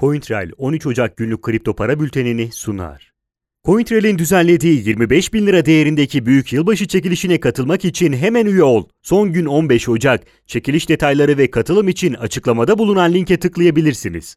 CoinTrail 13 Ocak günlük kripto para bültenini sunar. CoinTrail'in düzenlediği 25 bin lira değerindeki büyük yılbaşı çekilişine katılmak için hemen üye ol. Son gün 15 Ocak. Çekiliş detayları ve katılım için açıklamada bulunan linke tıklayabilirsiniz.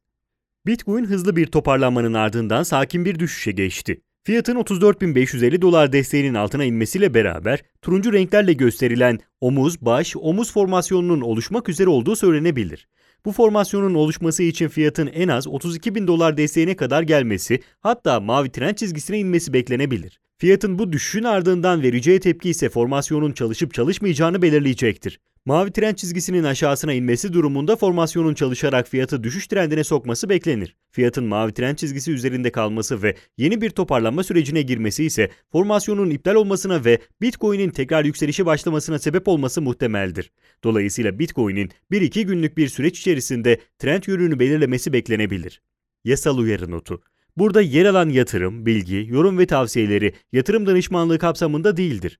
Bitcoin hızlı bir toparlanmanın ardından sakin bir düşüşe geçti. Fiyatın 34.550 dolar desteğinin altına inmesiyle beraber turuncu renklerle gösterilen omuz, baş, omuz formasyonunun oluşmak üzere olduğu söylenebilir. Bu formasyonun oluşması için fiyatın en az 32 bin dolar desteğine kadar gelmesi hatta mavi trend çizgisine inmesi beklenebilir. Fiyatın bu düşüşün ardından vereceği tepki ise formasyonun çalışıp çalışmayacağını belirleyecektir. Mavi trend çizgisinin aşağısına inmesi durumunda formasyonun çalışarak fiyatı düşüş trendine sokması beklenir. Fiyatın mavi trend çizgisi üzerinde kalması ve yeni bir toparlanma sürecine girmesi ise formasyonun iptal olmasına ve Bitcoin'in tekrar yükselişe başlamasına sebep olması muhtemeldir. Dolayısıyla Bitcoin'in 1-2 günlük bir süreç içerisinde trend yönünü belirlemesi beklenebilir. Yasal uyarı notu. Burada yer alan yatırım, bilgi, yorum ve tavsiyeleri yatırım danışmanlığı kapsamında değildir.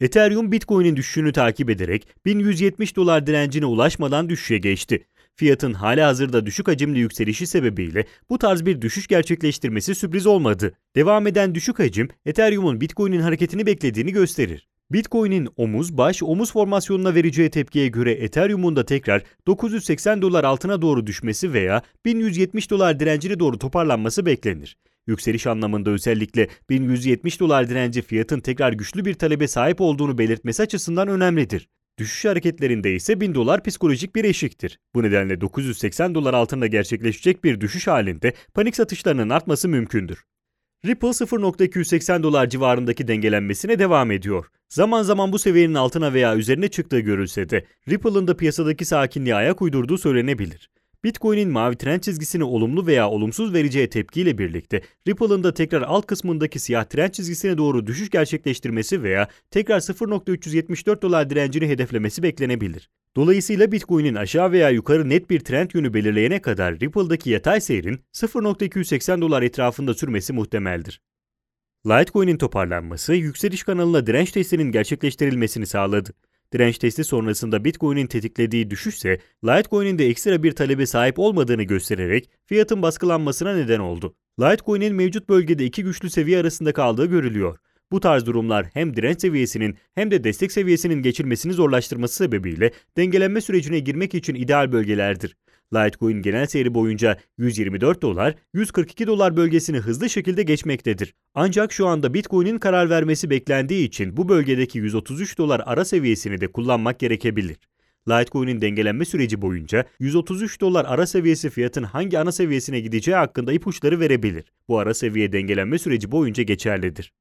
Ethereum Bitcoin'in düşüşünü takip ederek 1170 dolar direncine ulaşmadan düşüşe geçti. Fiyatın hala hazırda düşük hacimli yükselişi sebebiyle bu tarz bir düşüş gerçekleştirmesi sürpriz olmadı. Devam eden düşük hacim Ethereum'un Bitcoin'in hareketini beklediğini gösterir. Bitcoin'in omuz baş omuz formasyonuna vereceği tepkiye göre Ethereum'un da tekrar 980 dolar altına doğru düşmesi veya 1170 dolar direncine doğru toparlanması beklenir. Yükseliş anlamında özellikle 1170 dolar direnci fiyatın tekrar güçlü bir talebe sahip olduğunu belirtmesi açısından önemlidir. Düşüş hareketlerinde ise 1000 dolar psikolojik bir eşiktir. Bu nedenle 980 dolar altında gerçekleşecek bir düşüş halinde panik satışlarının artması mümkündür. Ripple 0.280 dolar civarındaki dengelenmesine devam ediyor. Zaman zaman bu seviyenin altına veya üzerine çıktığı görülse de Ripple'ın da piyasadaki sakinliğe ayak uydurduğu söylenebilir. Bitcoin'in mavi trend çizgisini olumlu veya olumsuz vereceği tepkiyle birlikte Ripple'ın da tekrar alt kısmındaki siyah trend çizgisine doğru düşüş gerçekleştirmesi veya tekrar 0.374 dolar direncini hedeflemesi beklenebilir. Dolayısıyla Bitcoin'in aşağı veya yukarı net bir trend yönü belirleyene kadar Ripple'daki yatay seyrin 0.280 dolar etrafında sürmesi muhtemeldir. Litecoin'in toparlanması yükseliş kanalına direnç testinin gerçekleştirilmesini sağladı. Direnç testi sonrasında Bitcoin'in tetiklediği düşüşse Litecoin'in de ekstra bir talebe sahip olmadığını göstererek fiyatın baskılanmasına neden oldu. Litecoin'in mevcut bölgede iki güçlü seviye arasında kaldığı görülüyor. Bu tarz durumlar hem direnç seviyesinin hem de destek seviyesinin geçilmesini zorlaştırması sebebiyle dengelenme sürecine girmek için ideal bölgelerdir. Litecoin genel seyri boyunca 124 dolar, 142 dolar bölgesini hızlı şekilde geçmektedir. Ancak şu anda Bitcoin'in karar vermesi beklendiği için bu bölgedeki 133 dolar ara seviyesini de kullanmak gerekebilir. Litecoin'in dengelenme süreci boyunca 133 dolar ara seviyesi fiyatın hangi ana seviyesine gideceği hakkında ipuçları verebilir. Bu ara seviye dengelenme süreci boyunca geçerlidir.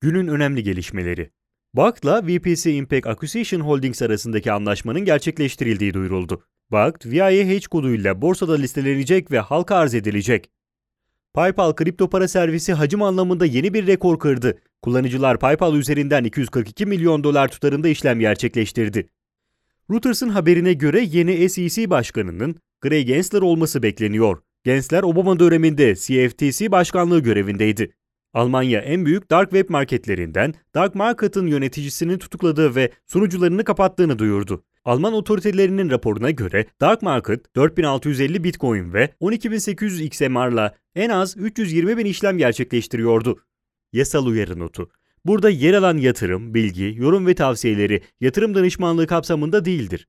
Günün önemli gelişmeleri BAK'la VPC Impact Acquisition Holdings arasındaki anlaşmanın gerçekleştirildiği duyuruldu. BAK, VIH koduyla borsada listelenecek ve halka arz edilecek. PayPal kripto para servisi hacim anlamında yeni bir rekor kırdı. Kullanıcılar PayPal üzerinden 242 milyon dolar tutarında işlem gerçekleştirdi. Reuters'ın haberine göre yeni SEC başkanının Gray Gensler olması bekleniyor. Gensler Obama döneminde CFTC başkanlığı görevindeydi. Almanya en büyük dark web marketlerinden Dark Market'ın yöneticisini tutukladığı ve sunucularını kapattığını duyurdu. Alman otoritelerinin raporuna göre Dark Market 4650 Bitcoin ve 12800 XMR'la en az 320 bin işlem gerçekleştiriyordu. Yasal uyarı notu. Burada yer alan yatırım, bilgi, yorum ve tavsiyeleri yatırım danışmanlığı kapsamında değildir.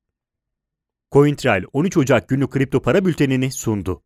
CoinTrail 13 Ocak günlük kripto para bültenini sundu.